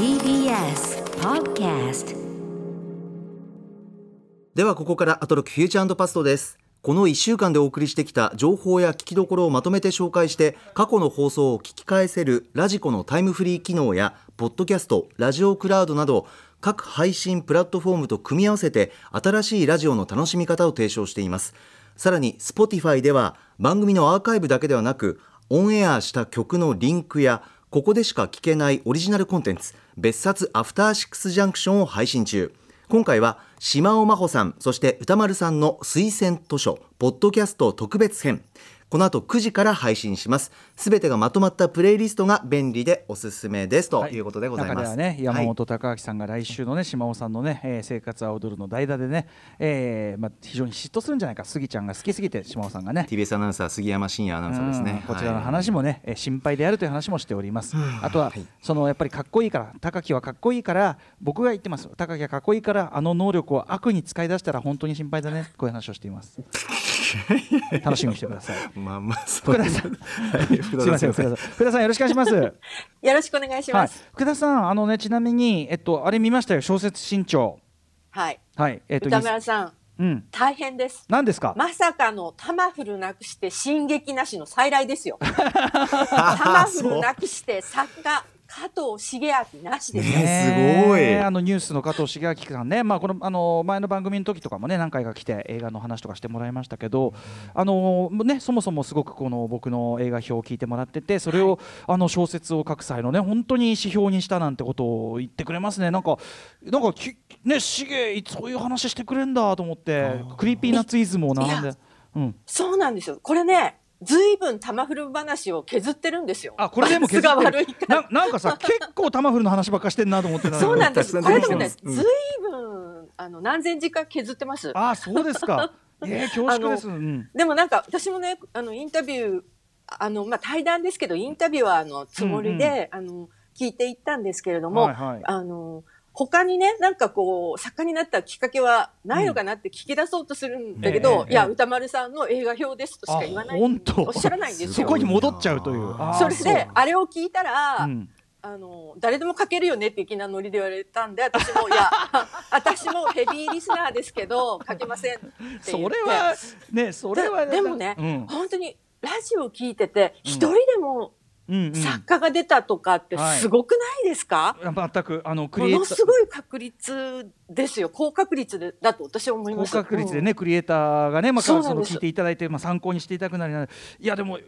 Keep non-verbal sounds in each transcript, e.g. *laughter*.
TBS Podcast ではここからアトロックフューチャーパストです。この1週間でお送りしてきた情報や聞きどころをまとめて紹介して過去の放送を聞き返せるラジコのタイムフリー機能やポッドキャストラジオクラウドなど各配信プラットフォームと組み合わせて新しいラジオの楽しみ方を提唱しています。さらに Spotify では番組のアーカイブだけではなくオンエアした曲のリンクやここでしか聞けないオリジナルコンテンツ別冊アフターシックスジャンクションを配信中。今回は島尾真帆さんそして歌丸さんの推薦図書ポッドキャスト特別編。この後9時から配信します。すべてがまとまったプレイリストが便利でおすすめです。とい。うことでございます、中ではね山はい。本隆明さんが来週のね島尾さんのね、えー生活は踊るの代打でね、えーまあ、非常に嫉妬するんじゃないか。スギちゃんが好きすぎて島尾さんがね。TBS アナウンサー杉山真也アナウンサーですね。うん。こちらのはい話もね、えー心配であるという話もしております。あとは、はいそのやっぱりかっこいいから高木はかっこいいから僕が言ってます。高木はかっこいいからあの能力を悪に使い出したら本当に心配だね。こういう話をしています。*laughs* 楽しみにしてください。まあまあ福田さん、はい福すみません福田さん福田さんよろしくお願いします。よろしくお願いしはいます。、福田さんあのねちなみにえっとあれ見ましたよ小説新潮はい。はいえっと歌村さん、うん大変です。何ですか？まさかのタマフルなくして進撃なしの再来ですよ。*laughs* タマフルなくして作家加藤茂明なしですよ。ねすごいえあのニュースの加藤茂明さんね、まあ、このあの前の番組の時とかもね何回か来て映画の話とかしてもらいましたけど、あのね、そもそもすごくこの僕の映画表を聞いてもらっててそれを、あの小説を書く際のね本当に指標にしたなんてことを言ってくれますねなんかなんかきね茂そういう話してくれんだと思ってクリーピーナッツイズムを並んで。うん、そうなんですよ。これね、ずいぶんタマフル話を削ってるんですよ。あこれでも削ってる *laughs* 悪いからななんかさ *laughs* 結構タマフルの話ばっかしてんなと思ってそうなんです。これでもね、ずいぶんあの何千時間削ってます。あそうですか。*laughs* えー、恐縮です。うんでもなんか私もねあのインタビューあのまあ対談ですけどインタビュアーのつもりで、あの聞いていったんですけれども、はいはいあの他にねなんかこう作家になったきっかけはないのかなって聞き出そうとするんだけど、うん。ええいや歌丸さんの映画表ですとしか言わないあ本当おっしゃらないんですよ。そこに戻っちゃうという。それであれを聞いたら、そううん。あの誰でも書けるよね的なノリで言われたんで私もいや *laughs* 私もヘビーリスナーですけど書けませんって言って。それはねそれはででもね、うん。本当にラジオ聞いてて一人でもうんうん。作家が出たとかってすごくないですか、全く。あのクもリエイターのすごい確率ですよ。高確率でだと私は思いま高した。確率でね、クリエイターがね、まあ、その聞いていただいて、まあ、参考にしていただくなりいやでも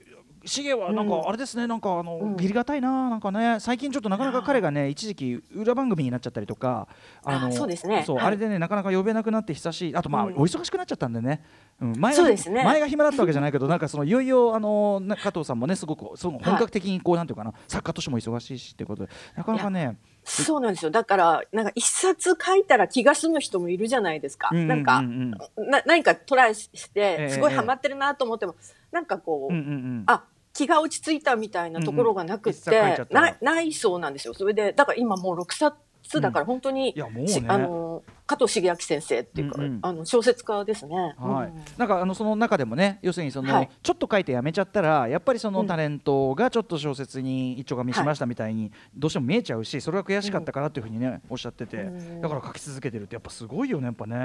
シゲはなんかうん。あれですね、なんかあの、うん。義理がたいななんかね最近ちょっとなかなか彼がね一時期裏番組になっちゃったりとかあそうですね。はい。そうあれでねなかなか呼べなくなって久しいあとまあ、うん。お忙しくなっちゃったんでね、うん、前がそうですね。前が暇だったわけじゃないけどなんかそのいよいよあのな加藤さんもねすごくその本格的にこう、なんていうかな作家としても忙しいしってことでなかなかねそうなんですよ。だからなんか一冊書いたら気が済む人もいるじゃないですか、うんうんうんうん。なんかな何かトライしええてすごいハマってるなと思っても、なんかこう、うんうんうん。あ気が落ち着いたみたいなところがなくっうんうん。ないないそうなんですよ。それでだから今もう6冊だから本当に、うね。しあの加藤茂明先生っていうか、うんうん。あの小説家ですね。はい。うん。なんかあのその中でもね要するにその、はい。ちょっと書いてやめちゃったらやっぱりそのうん。タレントがちょっと小説に一丁紙しましたみたいにどうしても見えちゃうしそれは悔しかったからというふうにねおっしゃっててうん。だから書き続けてるってやっぱすごいよねやっぱね。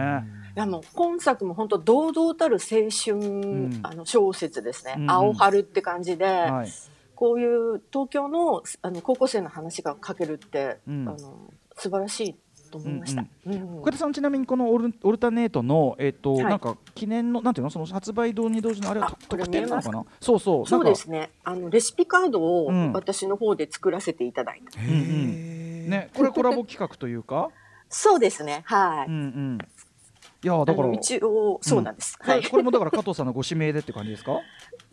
いやもう今作も本当堂々たる青春、ん。あの小説ですね、青春って感じで、はい。こういう東京のあの高校生の話が書けるって、うん。あの素晴らしいと思いました。うん福田さんちなみにこのオルオルタネートのえっ、と、はいなんか記念のなんていうの？その発売堂に同時のあれは特典なのか見な？そうそうそうですね。あのレシピカードをうん私の方で作らせていただいた。うんうんねこれコラボ企画というか？*laughs* そうですね。はい。うんうんいやだから一応そうなんです。これはい。これもだから加藤さんのご指名でって感じですか？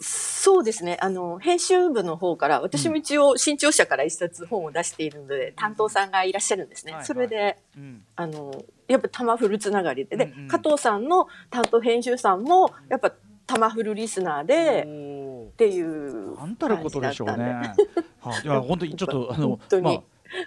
そうですね。あの編集部の方から私も一応新潮社から一冊本を出しているので、担当さんがいらっしゃるんですね。はいはい。それでうん。あのやっぱタマフルつながりで、でうんうん。加藤さんの担当編集さんもやっぱタマフルリスナーでっていうなんたることでしょうね。はい、いや本当にちょっとあの *laughs* 本当に。まあ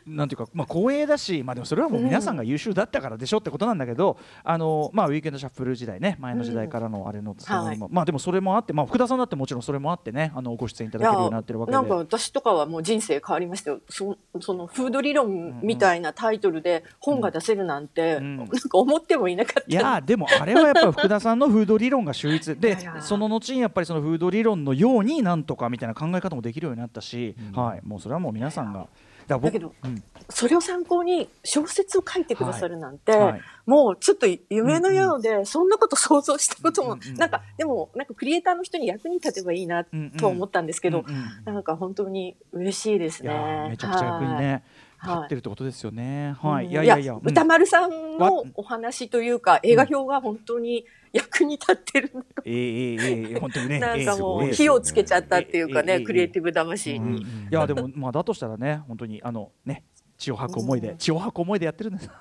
なんていうか、まあ、光栄だし、まあ、でもそれはもう皆さんが優秀だったからでしょってことなんだけど、あのまあ、ウィークエンドシャッフル時代ね前の時代からのあれのつながりも、まあでもそれもあって、まあ、福田さんだってもちろんそれもあってねあのご出演いただけるようになってるわけで。なんか私とかはもう人生変わりましたよ。そそのフード理論みたいなタイトルで本が出せるなんて、うん。なんか思ってもいなかった。いやーでもあれはやっぱり福田さんのフード理論が秀逸。でその後にやっぱりそのフード理論のようになんとかみたいな考え方もできるようになったし、はい、もうそれはもう皆さんが。だだけどうん。それを参考に小説を書いてくださるなんて、はい。はい。もうちょっと夢のようで、そんなこと想像したことも、うんうんなんかでもなんかクリエイターの人に役に立てばいいなうんうんとは思ったんですけど、うんうんなんか本当に嬉しいですね。めちゃくちゃ役にね、はい立ってるってことですよね。はい、うんいやいやいや、うん。歌丸さんわのお話というか、映画表が本当に役に立ってる、ええええええ本当にね。*laughs* なんかもう火をつけちゃったっていうかね、クリエイティブ魂。うん。に。いやでもまあだとしたらね本当にあのね血を吐く思いで、血を吐く思いでやってるんです。*laughs*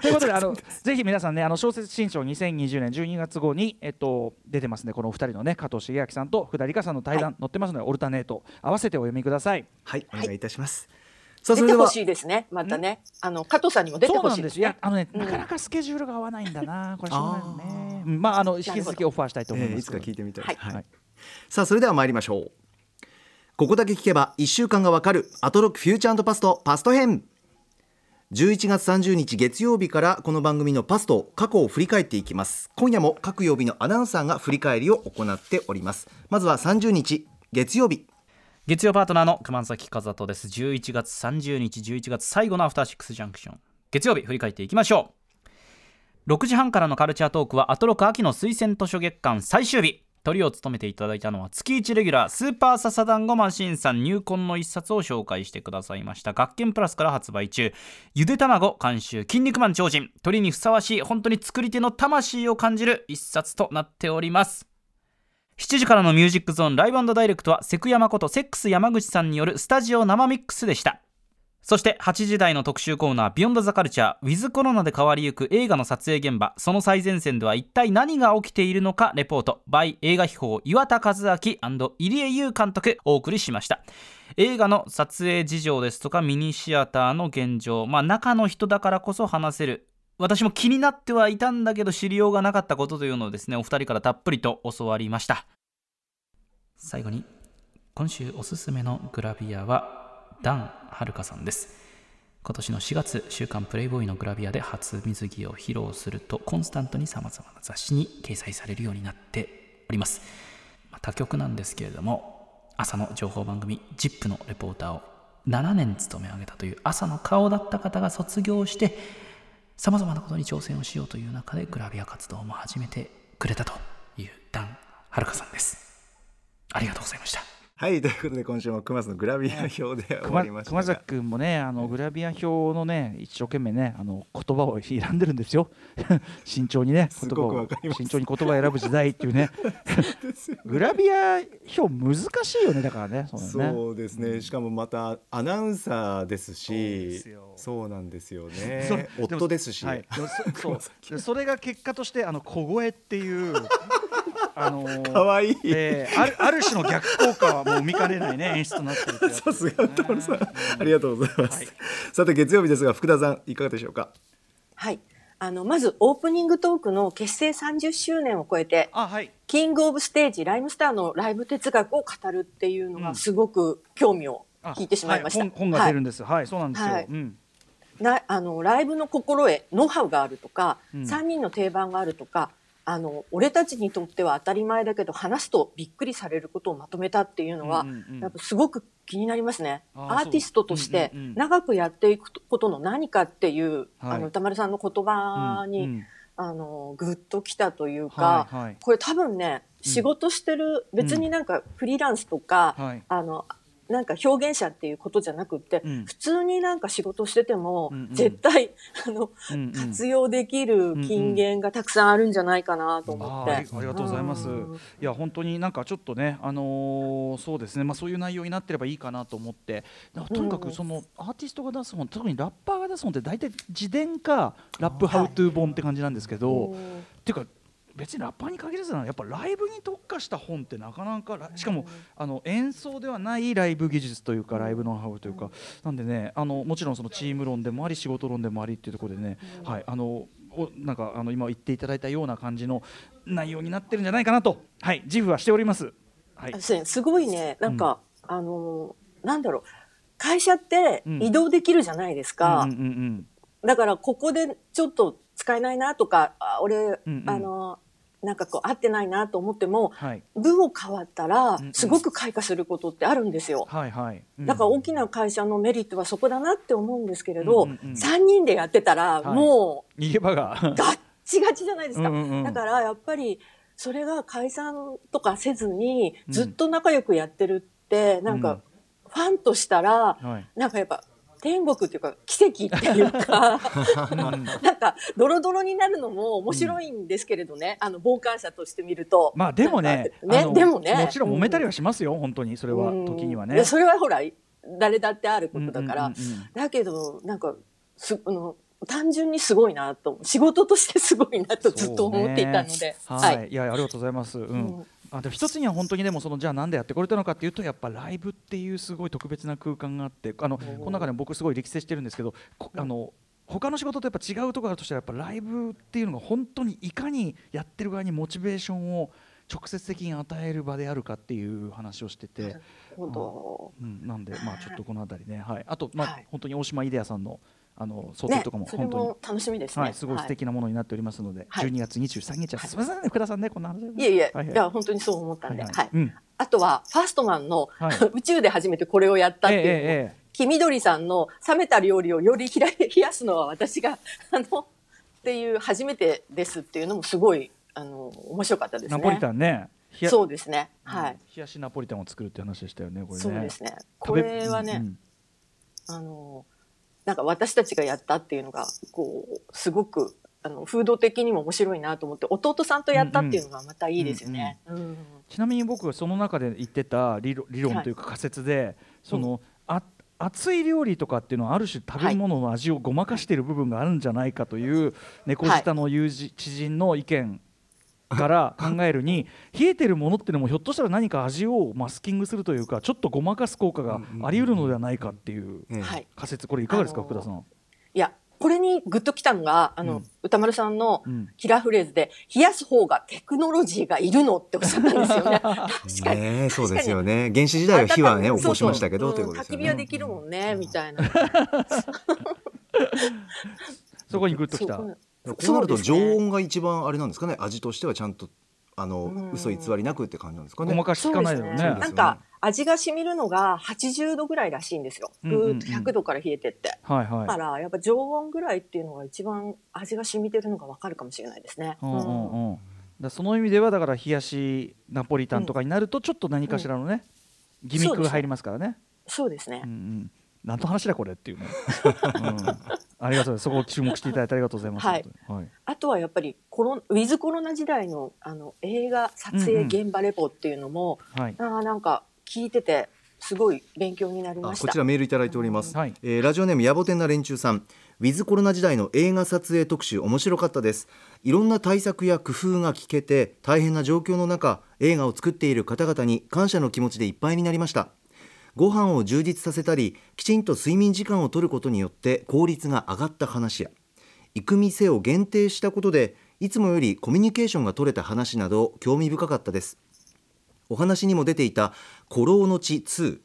ということであの *laughs* ぜひ皆さんねあの小説新書2020年12月号にえっと出てますねこのお二人のね加藤茂明さんと福田理香さんの対談、載ってますのでオルタネート合わせてお読みください。はいお願いいたします、さあそれでは出てほしいですね、またね。あの、加藤さんにも出てそうなんで。ほしいですすね。いやあのね、うんなかなかスケジュールが合わないんだな。これしょうがないよね。うんまああの引き続きオファーしたいと思います。えーいつか聞いてみたいです、はいはいさあそれでは参りましょうここだけ聞けば1週間がわかるアトロックフューチャーパストパスト編11月30日月曜日からこの番組のパスト過去を振り返っていきます今夜も各曜日のアナウンサーが振り返りを行っておりますまずは30日月曜日月曜パートナーの熊崎和人です11月30日11月最後のアフターシックスジャンクション月曜日振り返っていきましょう6時半からのカルチャートークはアトロク秋の推薦図書月間最終日トリを務めていただいたのは月1レギュラースーパーササダンゴマシンさん入魂の一冊を紹介してくださいました。学研プラスから発売中。ゆで卵監修筋肉マン超人。鳥にふさわしい本当に作り手の魂を感じる一冊となっております。7時からのミュージックゾーンライブダイレクトはセクヤマことセックス山口さんによるスタジオ生ミックスでした。そして8時台の特集コーナー「ビヨンドザカルチャーウィズコロナで変わりゆく映画の撮影現場。その最前線では一体何が起きているのかレポート。by 映画秘宝岩田和明入江優監督お送りしました。映画の撮影事情ですとかミニシアターの現状。まあ中の人だからこそ話せる。私も気になってはいたんだけど知りようがなかったことというのをですねお二人からたっぷりと教わりました。最後に今週おすすめのグラビアはダン・ハルカさんです。今年の4月「週刊プレイボーイ」のグラビアで初水着を披露するとコンスタントにさまざまな雑誌に掲載されるようになっております、まあ他局なんですけれども朝の情報番組「ZIP!」のレポーターを7年務め上げたという朝の顔だった方が卒業してさまざまなことに挑戦をしようという中でグラビア活動も始めてくれたというダン・ハルカさんです。ありがとうございました。はいということで今週も熊須のグラビア表で終わ熊りました熊崎君もねあのグラビア表のね一生懸命ねあの言葉を選んでるんですよ。*laughs* 慎重にね言葉を。慎重に言葉を選ぶ時代っていう *laughs* ね。グラビア表難しいよねだからねそうだよね。そうですね、しかもまたアナウンサーですしそうなんですよそねれ夫ですし、はい、そそ *laughs* それが結果としてあの小声っていうあのーかわい。*laughs* い、えーあるある種の逆効果はもう見かねないね *laughs* 演出となってるさすが歌丸さん、うん。ありがとうございます、はい。さて月曜日ですが福田さんいかがでしょうか？はい。あの、まずオープニングトークの結成30周年を超えて、あはい。キングオブステージ、ライムスターのライブ哲学を語るっていうのうん。がすごく興味をあ引いてしまいました。はい。本本が出るんですはい、そうなんですよ、はい。うん。なあのライブの心得ノウハウがあるとか、うん。3人の定番があるとかあの俺たちにとっては当たり前だけど話すとびっくりされることをまとめたっていうのは、うんうんうん。やっぱすごく気になりますね。アーティストとして長くやっていくことの何かっていう、はい。あの歌丸さんの言葉に、うんうん。あのグッときたというか、はいはい。これ多分ね仕事してる、別になんかフリーランスとか、はい。あのなんか表現者っていうことじゃなくって、うん。普通になんか仕事してても、うんうん。絶対あの、うんうん。活用できる金言がたくさんあるんじゃないかなと思って。あーありありがとうございます。うん。いや本当になんかちょっとねあのーそうですね。まあそういう内容になってればいいかなと思って。とにかくそのアーティストが出す本特にラッパーが出す本って大体自伝かラップハウトゥー本って感じなんですけど、うん。っていうか別にラッパーに限らずなやっぱライブに特化した本ってなかなかしかもあの演奏ではないライブ技術というかライブノウハウというか。なんでねあのもちろんそのチーム論でもあり仕事論でもありっていうところでね、はいあのおなんかあの今言っていただいたような感じの内容になってるんじゃないかなとはい自負はしております。はい。すごいね。なんか、あのーなんだろう。会社ってうん。移動できるじゃないですか、うんうんうん。だからここでちょっと使えないなとかあ俺、うんうん。あのなんかこう合ってないなと思ってもはい。部を変わったらすごく開花することってあるんですよ。はいはい。うん。だから大きな会社のメリットはそこだなって思うんですけれど、うんうんうん。3人でやってたらはい。も逃げ場が。うガッチガチじゃないですか。うんうんうん。だからやっぱりそれが解散とかせずにずっと仲良くやってるって、なんうん。かファンとしたら、はい。なんかやっぱ天国っていうか奇跡っていうか。*laughs* うんなんかドロドロになるのも面白いんですけれどね、あの傍観者として見ると。まあでもねね。でもね。もちろん揉めたりはしますよ、本当に。それはうん。時にはいねや。それはほら誰だってあることだから、うんうんうんうん。だけどなんかすあの単純にすごいなと仕事としてすごいなとずっと思っていたので、ね。ははい。い、いやありがとうございます。うん。うんあでも一つには本当にでもそのじゃあなんでやってこれたのかっていうとやっぱライブっていうすごい特別な空間があってあのこの中でも僕すごい力説してるんですけどこあの他の仕事とやっぱ違うところあるとしたらやっぱライブっていうのが本当にいかにやってる側にモチベーションを直接的に与える場であるかっていう話をしてて、うん、なんでまあちょっとこの辺りね、はい、あとまあ、はい。本当に大島イデアさんのあの想定ねとかも本当に、も楽しみですね。はい、すごい素敵なものになっておりますので、はい。12月23日は、すみませんね福田さんねこんな話。でいえいえ、はいはい。いや本当にそう思ったんで、はいははい。いうん。あとはファーストマンの、はい。*laughs* 宇宙で初めてこれをやったっていうええええ黄緑さんの冷めた料理をより *laughs* 冷やすのは私が *laughs* あのっていう初めてですっていうのもすごいあの面白かったですね。ナポリタンね。そうですね。はい。冷やしナポリタンを作るって話でしたよねこれね。そうですね。これはね、うん。あのなんか私たちがやったっていうのがこうすごくあの風土的にも面白いなと思って弟さんとやったっていうのがまたいいですよね。うんちなみに僕その中で言ってた理論理論というか仮説で、その、あ熱い料理とかっていうのはある種食べ物の味をごまかしている部分があるんじゃないかという猫舌の友人、知人の意見から考えるに冷えてるものっていうのもひょっとしたら何か味をマスキングするというかちょっとごまかす効果があり得るのではないかっていう。仮説これいかがですか、あのー福田さん。いやこれにグッときたのがあの、うん歌丸さんのうんキラーフレーズで冷やす方がテクノロジーがいるのっておっしゃったんですよね。*laughs* 確かに。ねえそうですよね原始時代は火はね起こしましたけどということですよね焚き火はできるもんね、みたいな。*laughs* そこにグッときた。そうこうなると常温が一番あれなんですかね味としてはちゃんとあのうん嘘偽りなくって感じなんですかねごまかし聞かないよね。そうですなんか味が染みるのが80度ぐらいらしいんですよ。うんうんうんぐーっと100度から冷えてって。だか。らやっぱ常温ぐらいっていうのが一番味が染みてるのがわかるかもしれないですね。うんうんうんだその意味ではだから冷やしナポリタンとかになるとちょっと何かしらのね、ギミックが入りますからね。そうですねうん。うん。何の話だこれっていうね。*laughs* うん、ありがとうございます。そこを注目していただいてありがとうございます。はいはい。あとはやっぱりコロウィズコロナ時代のあの映画撮影現場レポっていうのも、はい。あーなんか聞いててすごい勉強になりました。あこちらメールいただいております、はいえーラジオネーム野暮天な連中さんウィズコロナ時代の映画撮影特集面白かったですいろんな対策や工夫が聞けて大変な状況の中映画を作っている方々に感謝の気持ちでいっぱいになりましたご飯を充実させたりきちんと睡眠時間を取ることによって効率が上がった話や行く店を限定したことでいつもよりコミュニケーションが取れた話など興味深かったですお話にも出ていた「古老の地2」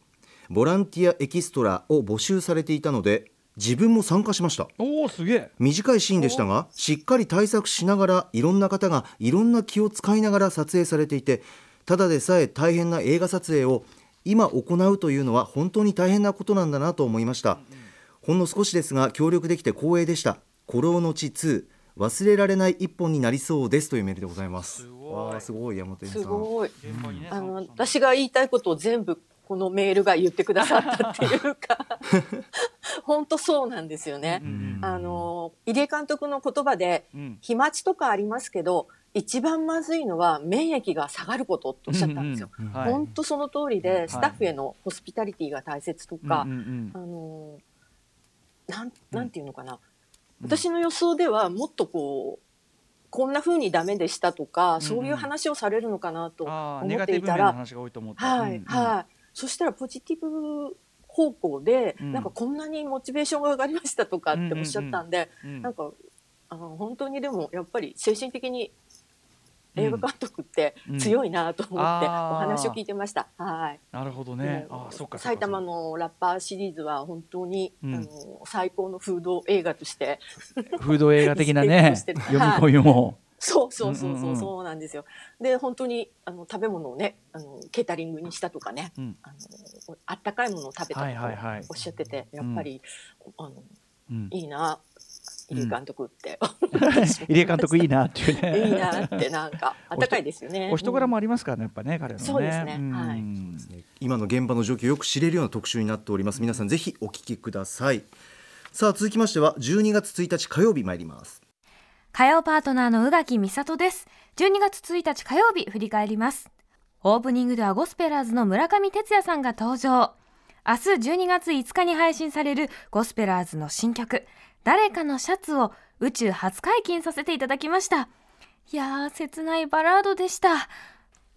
ボランティアエキストラを募集されていたので自分も参加しましたおおすげえ。短いシーンでしたがしっかり対策しながらいろんな方がいろんな気を使いながら撮影されていてただでさえ大変な映画撮影を今行うというのは本当に大変なことなんだなと思いました。ほんの少しですが協力できて光栄でした。古老の地2忘れられない一本になりそうですというメールでございます。すごい。わあすごい山本さん。すごい。あの私が言いたいことを全部このメールが言ってくださったっていうか *laughs* 本当そうなんですよね。うんあの入江監督の言葉でうん。飛沫とかありますけど一番まずいのは免疫が下がることっておっしゃったんですよ。うんうんはい。本当その通りはい。でスタッフへのホスピタリティが大切とか、あのなんなんていうのかな、私の予想ではもっとこうこんな風にダメでしたとか、そういう話をされるのかなと思っていたら、ティブ面の話が多いと思った。はい、うんはい。そしたらポジティブ方向で、うん。なんかこんなにモチベーションが上がりましたとかっておっしゃったんで、うん。なんかあの本当にでもやっぱり精神的に映画監督ってうん。強いなと思ってお話を聞いてました。はい。なるほどね。あー、そっか。埼玉のラッパーシリーズは本当に、うん。あの最高のフード映画として *laughs* フード映画的なね。読み込みも。そうそうそうそう、うんうんうん。そうなんですよ。で本当にあの食べ物をねあのケータリングにしたとかね、うん。あのあったかいものを食べたとかおっしゃってて、やっぱり、あのうん。いいな入江監督って、*laughs* 入江監督いいなっていうね。いいなってなんか *laughs* あったかいですよね。お人柄もありますからね、やっぱね、彼のね。そうですねんはい今の現場の状況をよく知れるような特集になっております皆さんぜひお聞きくださいさあ続きましては12月1日火曜日参ります火曜パートナーの宇垣美里です。12月1日火曜日振り返ります。オープニングではゴスペラーズの村上哲也さんが登場。明日12月5日に配信されるゴスペラーズの新曲、誰かのシャツを宇宙初解禁させていただきました。いやー、切ないバラードでした。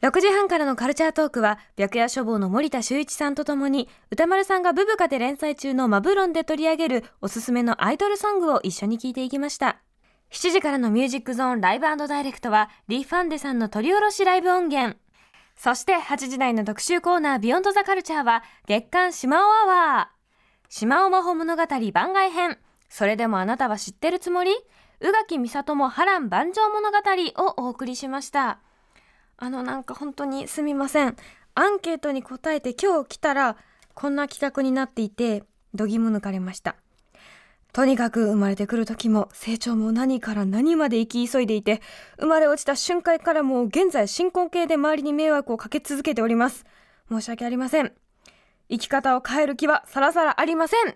6時半からのカルチャートークは、白夜書房の森田修一さんとともに、歌丸さんがブブカで連載中のマブロンで取り上げるおすすめのアイドルソングを一緒に聴いていきました。7時からのミュージックゾーンライブダイレクトは、リー・ファンデさんの取り下ろしライブ音源。そして8時台の特集コーナービヨンドザカルチャーは、月刊島尾アワー。島尾魔法物語番外編。それでもあなたは知ってるつもり？宇垣美里も波乱万丈物語をお送りしました。あのなんか本当にすみません。アンケートに答えて今日来たらこんな企画になっていて、どぎも抜かれました。とにかく生まれてくる時も成長も何から何まで生き急いでいて、生まれ落ちた瞬間からもう現在進行形で周りに迷惑をかけ続けております。申し訳ありません。生き方を変える気はさらさらありません。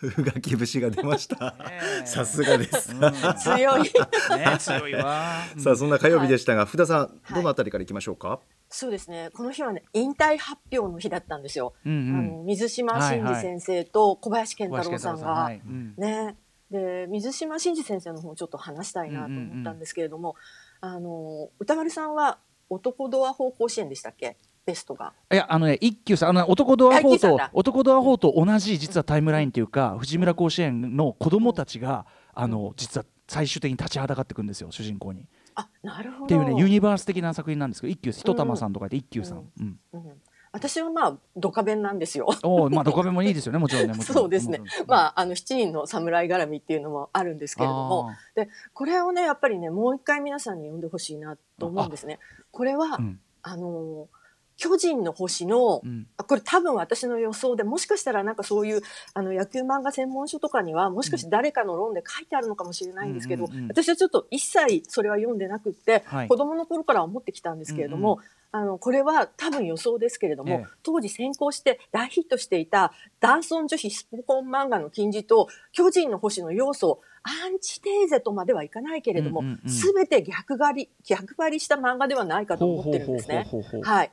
*laughs* 宇垣節が出ました。ねさすがです、強い。ね、強いわ。*laughs* さあそんな火曜日でしたが、福田さんはい。どのあたりからいきましょうか、そうですね。この日はね引退発表の日だったんですよ。うんうん。あの水島真司先生と小林健太郎さんが、ね。で水島真司先生の方をちょっと話したいなと思ったんですけれども、あの歌丸さんは男ドア方向支援でしたっけ？ベストが。いやあのね一休さんあの男ドアあ4と男ドア4と同じ実はタイムラインっていうか藤村甲子園の子供たちがあの実は最終的に立ちはだかってくるんですよ主人公に。あなるほど。っていうねユニバース的な作品なんですけど一休一玉さんとかで一休さん。うんうん私はまあドカベンなんですよ。おおまあドカベンもいいですよね *laughs* もちろんね。そうですね。まああの七人の侍絡みっていうのもあるんですけれども、でこれをねやっぱりねもう一回皆さんに読んでほしいなと思うんですね。これは、うんあの巨人の星の、うん。あこれ多分私の予想でもしかしたらなんかそういうあの野球漫画専門書とかにはもしかして誰かの論で書いてあるのかもしれないんですけど、うんうんうん私はちょっと一切それは読んでなくって、はい。子供の頃から思ってきたんですけれども、あのこれは多分予想ですけれども、ええ。当時先行して大ヒットしていた男尊女卑スポコン漫画の金字と巨人の星の要素アンチテーゼとまではいかないけれども、うんうんうん。すべて逆張り逆張りした漫画ではないかと思ってるんですね。ほうほうほうほう。はい。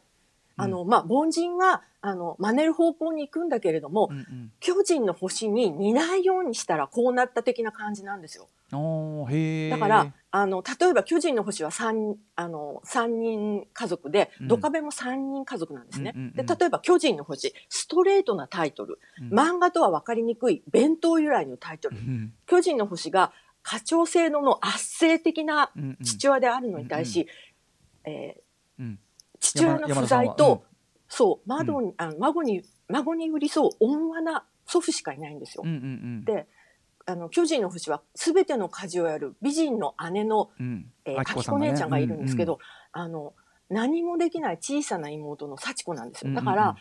あの、まあ、凡人は、あの、真似る方向に行くんだけれども、うんうん。巨人の星に似ないようにしたらこうなった的な感じなんですよ。だから、あの、例えば巨人の星は三あの、三人家族で、うん。ドカベも三人家族なんですね。うんうんうんで、例えば巨人の星、ストレートなタイトル、うん。漫画とは分かりにくい弁当由来のタイトル、うん巨人の星が課長制度の圧政的なうんうん。父親であるのに対し、えーうん父親の不山田さんは。在と、そう、窓に、あの孫に、孫に寄り添う温和な祖父しかいないんですよ。うんうんうん。で、あの、巨人の星は全ての家事をやる美人の姉の、うん。えー、明かきこ姉ちゃんがいるんですけど、うん。あの、何もできない小さな妹の幸子なんですよ。うんうんうん。だから、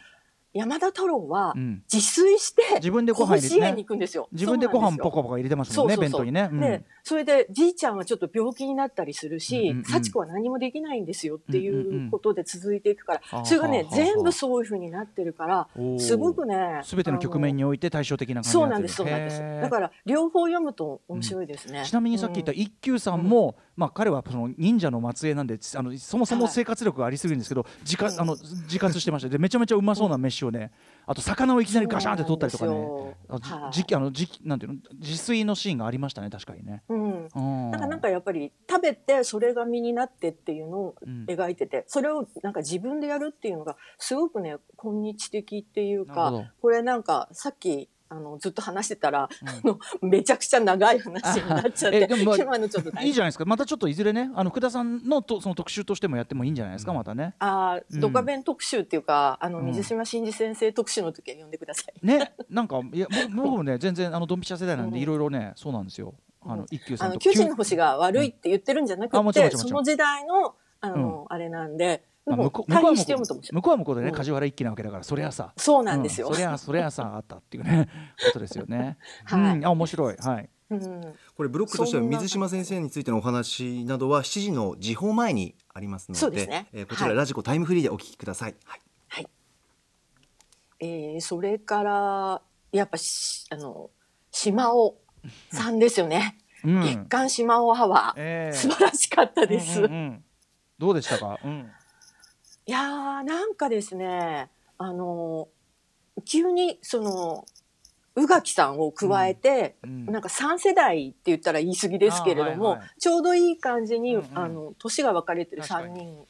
山田太郎はうん。自炊して、自分でご飯入れ行くんですよ。自分でご飯ポコカポカ入れてますもんね弁当にね。うん。で、それでじいちゃんはちょっと病気になったりするし、幸子は何もできないんですよっていんうことで続いていくから、それがね全部そういうふうになってるからすごくねすべての局面において対照的な感じそうなんですそうになんです。だから両方読むと面白いですね、ちなみにさっき言ったうん。一休さんも、まあ彼はその忍者の末裔なんであのそもそもはい。生活力がありすぎるんですけど自活うん。あの自活してました。でめちゃめちゃうまそうな飯をね。あと魚をいきなりガシャンって取ったりとかね。ああのじなんていうの？自炊のシーンがありましたね確かにね。うん。うん。なんかなんかやっぱり食べてそれが身になってっていうのをうん。描いてて、それをなんか自分でやるっていうのがすごくね今日的っていうかこれなんかさっきあのずっと話してたら、うん。あのめちゃくちゃ長い話になっちゃってまあ今のちょっといいじゃないですか。またちょっといずれねあの福田さんのとその特集としてもやってもいいんじゃないですか、またね。あうん。ードカベン特集っていうか、あのうん。水島新司先生特集の時は呼んでください。ねなんかいや僕 *laughs* 僕もね全然あのドンピシャ世代なんでうん。いろいろねそうなんですよ。あの一休さあのんと九死の星が悪いって言ってるんじゃなくて、その時代のあの、あれなんで、でまあも向こう向こうは。向こうは向こうでねうん梶原一騎なわけだからそりゃさそうなんですよ。うそりゃそりゃさあったっていうね *laughs* ことですよね。はいうん、あ面白いはい。うんこれブロックとしては水島先生についてのお話などは7時の時報前にありますのでねえーこちらはいラジコタイムフリーでお聞きください、はいはい。えー、それからやっぱしあの島尾さんですよね。うん月刊島尾アワー、ええ素晴らしかったです。うんうんうんどうでしたか？うん。いやーなんかですねあの急にその宇垣さんを加えて、うんなんか3世代って言ったら言い過ぎですけれども、あはいはいちょうどいい感じに、うんうんあの年が分かれてる3確かに。人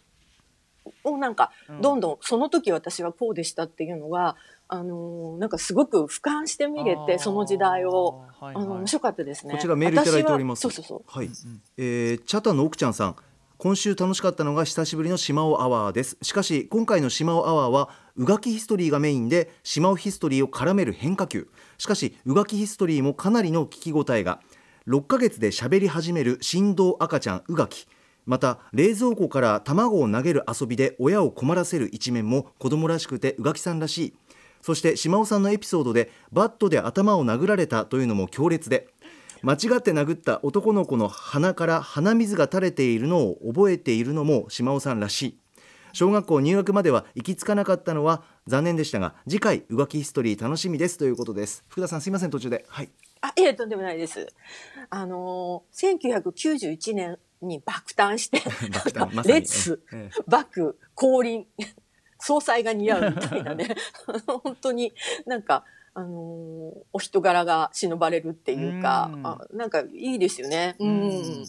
をなんかうん。どんどんその時私はこうでしたっていうのが、あのなんかすごく俯瞰して見れてその時代を。あーはいはい。あの面白かったですね。こちらメールいただいております。私はそうそうそう。はい、えーチャタの奥ちゃんさん今週楽しかったのが久しぶりの島尾アワーです。しかし今回の島尾アワーは宇垣ヒストリーがメインで島尾ヒストリーを絡める変化球。しかし宇垣ヒストリーもかなりの聞き応えが。6ヶ月で喋り始める振動赤ちゃん宇垣。また冷蔵庫から卵を投げる遊びで親を困らせる一面も子供らしくて宇垣さんらしい。そして島尾さんのエピソードでバットで頭を殴られたというのも強烈で間違って殴った男の子の鼻から鼻水が垂れているのを覚えているのも島尾さんらしい。小学校入学までは行き着かなかったのは残念でしたが次回宇垣ヒストリー楽しみですということです。福田さんすいません途中で。はい。あ、いえ、とんでもないです。あのー、1991年に爆誕して、*laughs* 爆誕ま列、え。爆、降臨、*laughs* 総裁が似合うみたいなね、*laughs* 本当になんか、あのーお人柄が忍ばれるっていうか、うん。あなんかいいですよね。ううん。ん。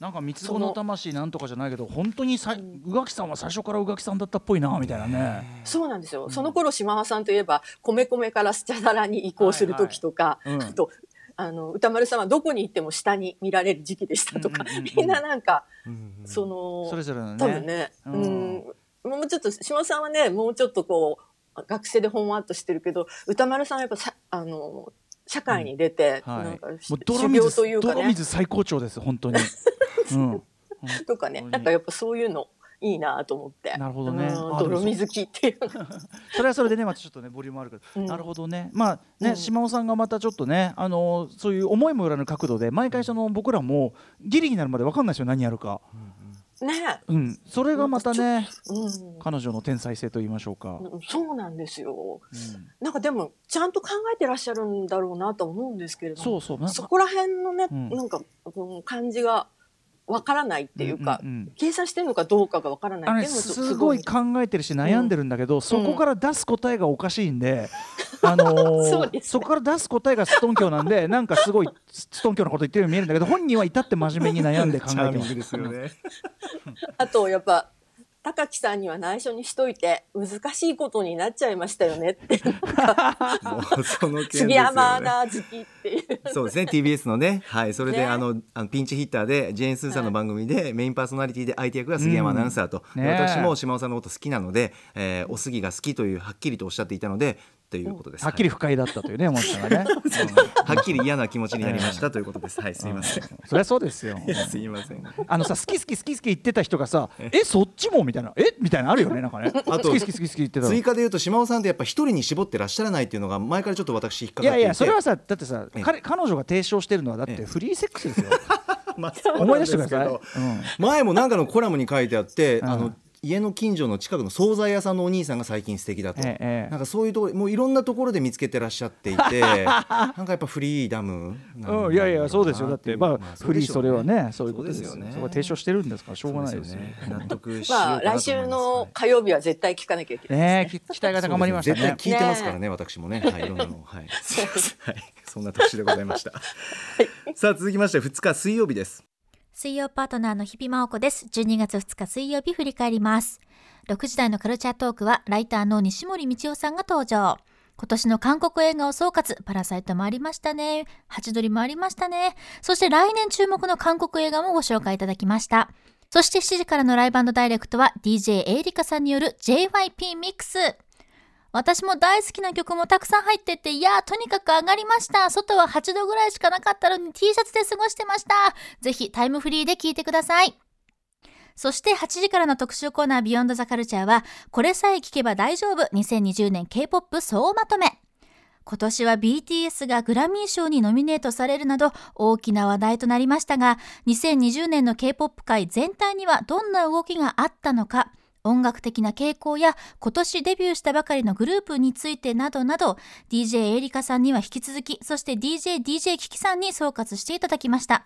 なんか三つ子の魂なんとかじゃないけど本当にさ宇垣さんは最初から宇垣さんだったっぽいなみたいなね。そうなんですよ。その頃島間さんといえば、米米からスチャダラに移行する時とか、はいはい。うん。あと、あの、歌丸さんはどこに行っても下に見られる時期でしたとか、うんうんうん。うんみんななんか、うんその、それぞれのね。多分ね、ううん。ん、もうちょっと島田さんはねもうちょっとこう学生でほんわっとしてるけど歌丸さんはやっぱさあの社会に出て、はい。なんかもう修行泥水というかね。泥水最高潮です本当に。*laughs* うん。とかね。なんかやっぱそういうのいいなと思って。なるほどね。泥水着っていうの。*laughs* それはそれでねまたちょっとねボリュームあるけど、うん。なるほどね。まあね、うん。島尾さんがまたちょっとねあのーそういう思いもよらぬ角度で毎回その僕らもギリになるまで分かんないですよ何やるか。ね、うん。それがまたねうん。彼女の天才性と言いましょうか。うんそうなんですよ。うん。なんかでもちゃんと考えてらっしゃるんだろうなと思うんですけれどもそうそう。そこら辺のね、うん。なんかこの感じがわからないっていうか、んんん。計算してるのかどうかがわからないねすごい考えてるし悩んでるんだけど、そこから出す答えがおかしいんで、あのー *laughs* そね。そこから出す答えがストンキョなんで *laughs* なんかすごいスストンキョなこと言ってるように見えるんだけど本人は至って真面目に悩んで考えてます。グですよねあとやっぱ高木さんには内緒にしといて難しいことになっちゃいましたよねって。もうその件ですよ杉山アねナ好きっていう。そうですね TBS のね。はいそれで、ね。あのあのピンチヒッターでジェーン・スーさんの番組で、メインパーソナリティで相手役が杉山アナウンサーと、うん。でね私も島尾さんのこと好きなので、えーお杉が好きというはっきりとおっしゃっていたのでということですはっきり不快だったというね、山下さんがね。*laughs* はっきり嫌な気持ちになりましたということです。はい、すいません。うんそりゃそうですよ。すいません。あのさ好き好き好き好き言ってた人がさ、えそっちもみたいな、え？みたいなのあるよねなんかね。*laughs* あと好き好き好き好き言ってたの。追加で言うと島尾さんってやっぱ一人に絞ってらっしゃらないっていうのが前からちょっと私引っかかっていて。いやいやそれはさだってさええ彼彼女が提唱してるのはだっええてフリーセックスですよ。*laughs* 思い出してください。うん前もなんかのコラムに書いてあって、うんあの家の近所の近くの惣菜屋さんのお兄さんが最近素敵だと、ええええ。なんかそういうところもういろんなところで見つけてらっしゃっていて。*laughs* なんかやっぱフリーダムうん、いやいやそうですよ。だってまあ、フリーそれはねそういうことでですすよよね。そこは提唱してるんですからしょうがないですよね。納得まあ来週の火曜日は絶対聞かなきゃいけないね。えき期待が高まりましたね。絶対聞いてますからね私もね。はいいろんなのを。*laughs* はい。*laughs* はい。そんな特集でございました。さあ続きまして2日水曜日です水曜パートナーの日比真央子です。12月2日水曜日振り返ります。6時台のカルチャートークは、ライターの西森道夫さんが登場。今年の韓国映画を総括、パラサイトもありましたね。ハチドリもありましたね。そして来年注目の韓国映画もご紹介いただきました。そして7時からのライブダイレクトは DJ エイリカさんによる JYP ミックス。私も大好きな曲もたくさん入ってて、いやー、とにかく上がりました。外は8度ぐらいしかなかったのに T シャツで過ごしてました。ぜひタイムフリーで聴いてください。そして8時からの特集コーナービヨンドザカルチャーは、これさえ聞けば大丈夫2020年 K-POP 総まとめ。今年は BTS がグラミー賞にノミネートされるなど大きな話題となりましたが、2020年の K-POP 界全体にはどんな動きがあったのか、音楽的な傾向や今年デビューしたばかりのグループについてなどなど DJ エリカさんには引き続きそして DJ DJ キキさんに総括していただきました。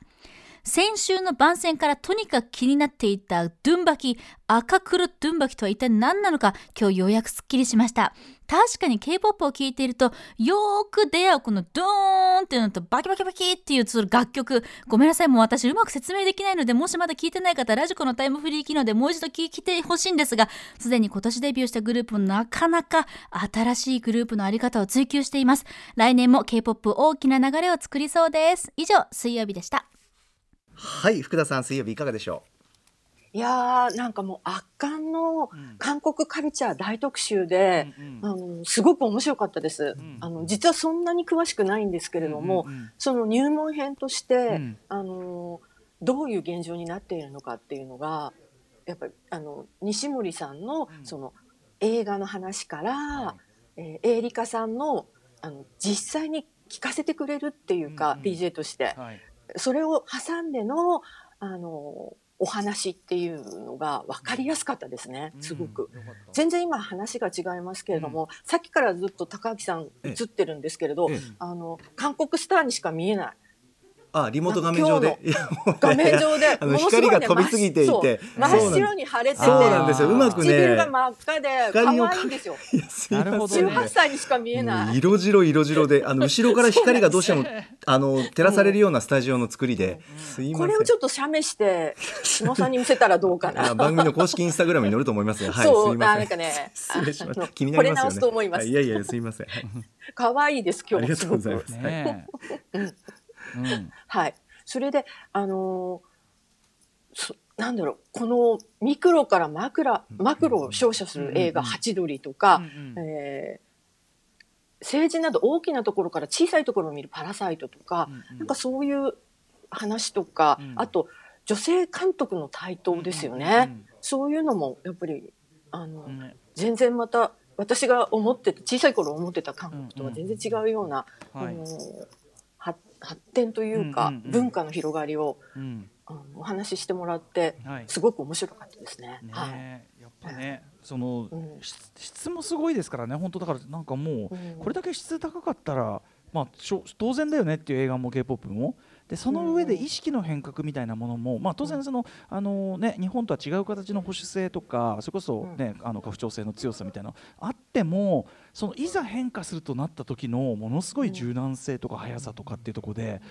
先週の番宣からとにかく気になっていたドゥンバキ赤黒ドゥンバキとは一体何なのか今日ようやくすっきりしました。確かに K-POP を聴いているとよーく出会うこのドーンっていうのとバキバキバキっていうその楽曲。ごめんなさいもう私うまく説明できないのでもしまだ聞いてない方ラジコのタイムフリー機能でもう一度聞いてほしいんですがすでに今年デビューしたグループもなかなか新しいグループのあり方を追求しています。来年も K-POP 大きな流れを作りそうです。以上水曜日でした。はい福田さん水曜日いかがでしょいやーなんかもう圧巻の韓国カルチャー大特集で、あのすごく面白かったです、あの実はそんなに詳しくないんですけれども、その入門編として、ん。あのどういう現状になっているのかっていうのがやっぱりあの西森さんのその映画の話から、えーエイリカさんのあの実際に聞かせてくれるっていうか、うんうん DJ として、はいそれを挟んでのあのお話っていうのが分かりやすかったですね、すごく。全然今話が違いますけれども、さっきからずっと高木さん映ってるんですけれど、ええ。あの韓国スターにしか見えない。あリモート画面上でいやもうね画面上で *laughs* あの光が飛びすぎていて真っ白に腫れててそうなんですようまくね唇が真っ赤で可愛いんですよ。なるほどね18歳にしか見えもない。う色白色白であの *laughs* 後ろから光がどうしてもあの照らされるようなスタジオの作りですいませんこれをちょっと写メして下さんに見せたらどうかな。*laughs* あ番組の公式インスタグラムに載ると思いますが、はい、そうすいません。なんかね失礼しました。気になりますよね。これ直すと思いますはいいやいや、すいません。はい可愛いです今ありがとうございま。す。はいねえうん。はい。それで、あのーそなんだろう、このミクロからマクラ、マクロを照射する映画、ハチドリとか、うんうんえー政治など大きなところから小さいところを見るパラサイトとか、うんうん。なんかそういう話とか、うん。あと女性監督の台頭ですよね。そういうのもやっぱり、あの、うん全然また私が思ってた小さい頃思ってた韓国とは全然違うような、発発展というか、文化の広がりをお話ししてもらってはい。すごく面白かったですね。ねはい。えやっぱねそのうん。質質もすごいですからね本当だからなんかもううん。これだけ質高かったらまあ当然だよねっていう映画も K-POP もでその上で意識の変革みたいなものも、まあ、当然その、あのね、日本とは違う形の保守性とかそれこそ、ねあの家父長制の強さみたいなのあってもそのいざ変化するとなった時のものすごい柔軟性とか速さとかっていうところで、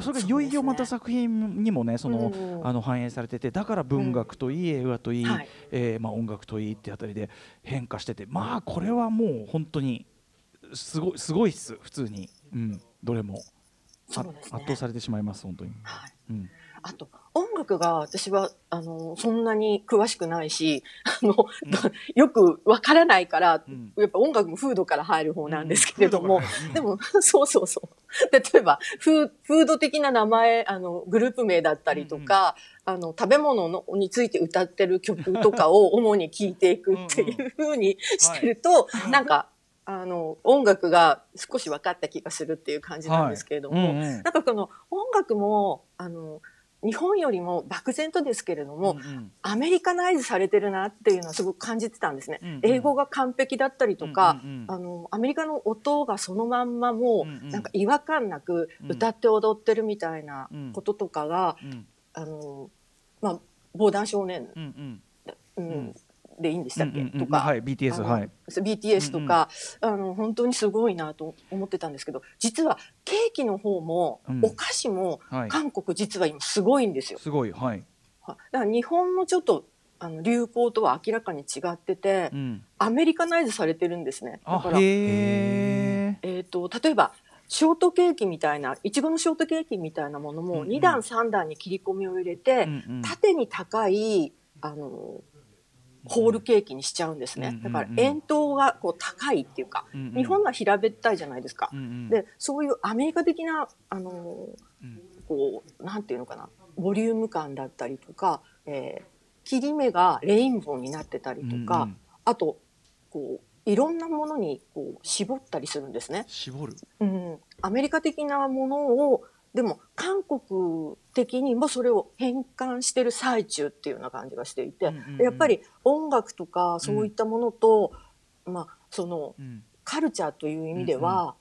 それがいよいよまた作品にもねその、うん。あの反映されててだから文学といい映画といい、はい。えーまあ、音楽といいってあたりで変化しててまあこれはもう本当にすごいすごいっす。普通に、うん、どれも、ね。圧倒されてしまいます本当に、はい。うん、あと音楽が私はあのそんなに詳しくないし *laughs* あの、*laughs* よくわからないから、うん。やっぱ音楽もフードから入る方なんですけれども、でも *laughs* そうそうそう。例えばフード的な名前あのグループ名だったりとか、あの食べ物のについて歌ってる曲とかを主に聴いていくっていうふうにしてると、なんかあの音楽が少し分かった気がするっていう感じなんですけれども、はい。うんうん。なんかこの音楽もあの日本よりも漠然とですけれども、うんうん。アメリカナイズされてるなっていうのはすごく感じてたんですね。うんうん。英語が完璧だったりとか、うんうんうん。あの、アメリカの音がそのまんまもうんうん。う、なんか違和感なく歌って踊ってるみたいなうん。こととかが、うん。あの、まあ、防弾少年、うんうん。うんんでいいんでしたっけ、うんうんうん。とか、はい BTS はい。BTS とか、あの本当にすごいなと思ってたんですけど実はケーキの方も、うん。お菓子もはい。韓国実は今すごいんですよ。すごいはい。はいだから日本のちょっとあの流行とは明らかに違ってて、うん。アメリカナイズされてるんですね。だあから、へええー、と例えばショートケーキみたいないちごのショートケーキみたいなものもうんうん。2段3段に切り込みを入れて、縦に高いあのホールケーキにしちゃうんですね、だから円筒がこう高いっていうか、日本は平べったいじゃないですか、でそういうアメリカ的なあの、うん。こうなんていうのかなボリューム感だったりとか、えー切り目がレインボーになってたりとか、うんうん。あとこういろんなものにこう絞ったりするんですね。絞る？うん、アメリカ的なものをでも韓国的にもそれを変換してる最中っていうような感じがしていて、うんうんうん。でやっぱり音楽とかそういったものと、まあそのうん。カルチャーという意味では、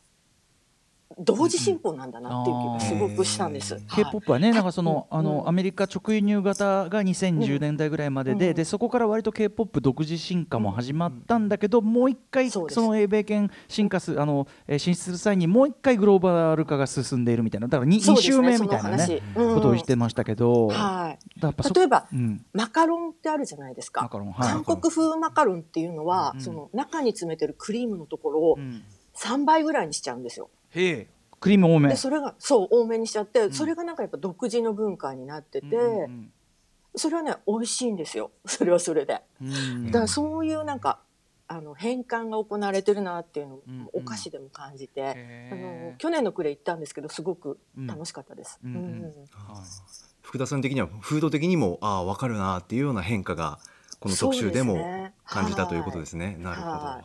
同時進行なんだなっていう気がすごくしたんです。はい。K-POP はね、なんかその、うん。あの、うんアメリカ直輸入型が2010年代ぐらいまでで、うんで、そこから割と K-POP 独自進化も始まったんだけど、もう一回、その英米圏進化す、あの、えー進出する際に、もう一回グローバル化が進んでいるみたいな、だから 2, そうです周目みたいなね、ことを言ってましたけど、はい。例えばうん、マカロンってあるじゃないですか。マカロン、はい。韓国風マカロンっていうのは、うん。その中に詰めてるクリームのところをうん。3倍ぐらいにしちゃうんですよ。へえ、クリーム多め。でそれがそう多めにしちゃって、んそれがなんかやっぱ独自の文化になってて、うんそれはね美味しいんですよ *laughs* それはそれで。うんうんだからそういうなんかあの変換が行われてるなっていうのを、うんお菓子でも感じて、へあのえ去年の暮れ行ったんですけどすごく楽しかったです。うんうんうん福田さん的にはフード的にもああ分かるなっていうような変化がこの特集でも感じたということですね。なるほど。はいはい。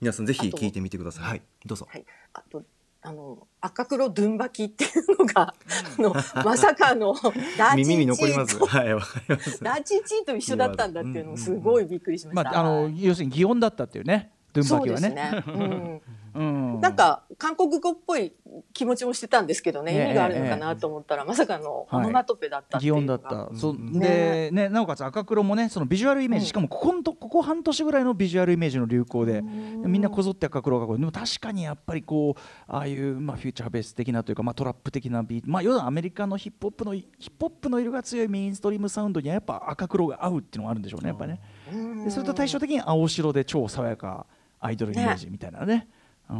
皆さんぜひ聞いてみてください。はい。どうぞ。はい、あとあの赤黒ドゥンバキっていうのが、あのまさかの *laughs* ラチ耳に残ります。チーとはい、わかります。ラチチーと一緒だったんだっていうのもすごいびっくりしました。まあ、あの、はい要するに擬音だったっていうね、ドゥンそうバキはね。ですね。うん。うん。なんか韓国語っぽい気持ちもしてたんですけどね、ええ意味があるのかなと思ったら、まさかのオノマトペだったっ擬音だ。った、そう。うんでね。なおかつ赤黒もねそのビジュアルイメージ、うん。しかもここんとここ半年ぐらいのビジュアルイメージの流行で、うん。みんなこぞって赤黒がこうでも確かにやっぱりこうああいう、まあ、フューチャーベース的なというか、まあ、トラップ的なビート、まあ、要はアメリカのヒップホップのヒップホップの色が強いメインストリームサウンドにはやっぱ赤黒が合うっていうのがあるんでしょうねやっぱね。それと対照的に青白で超爽やかアイドルイメージみたいなね。うん。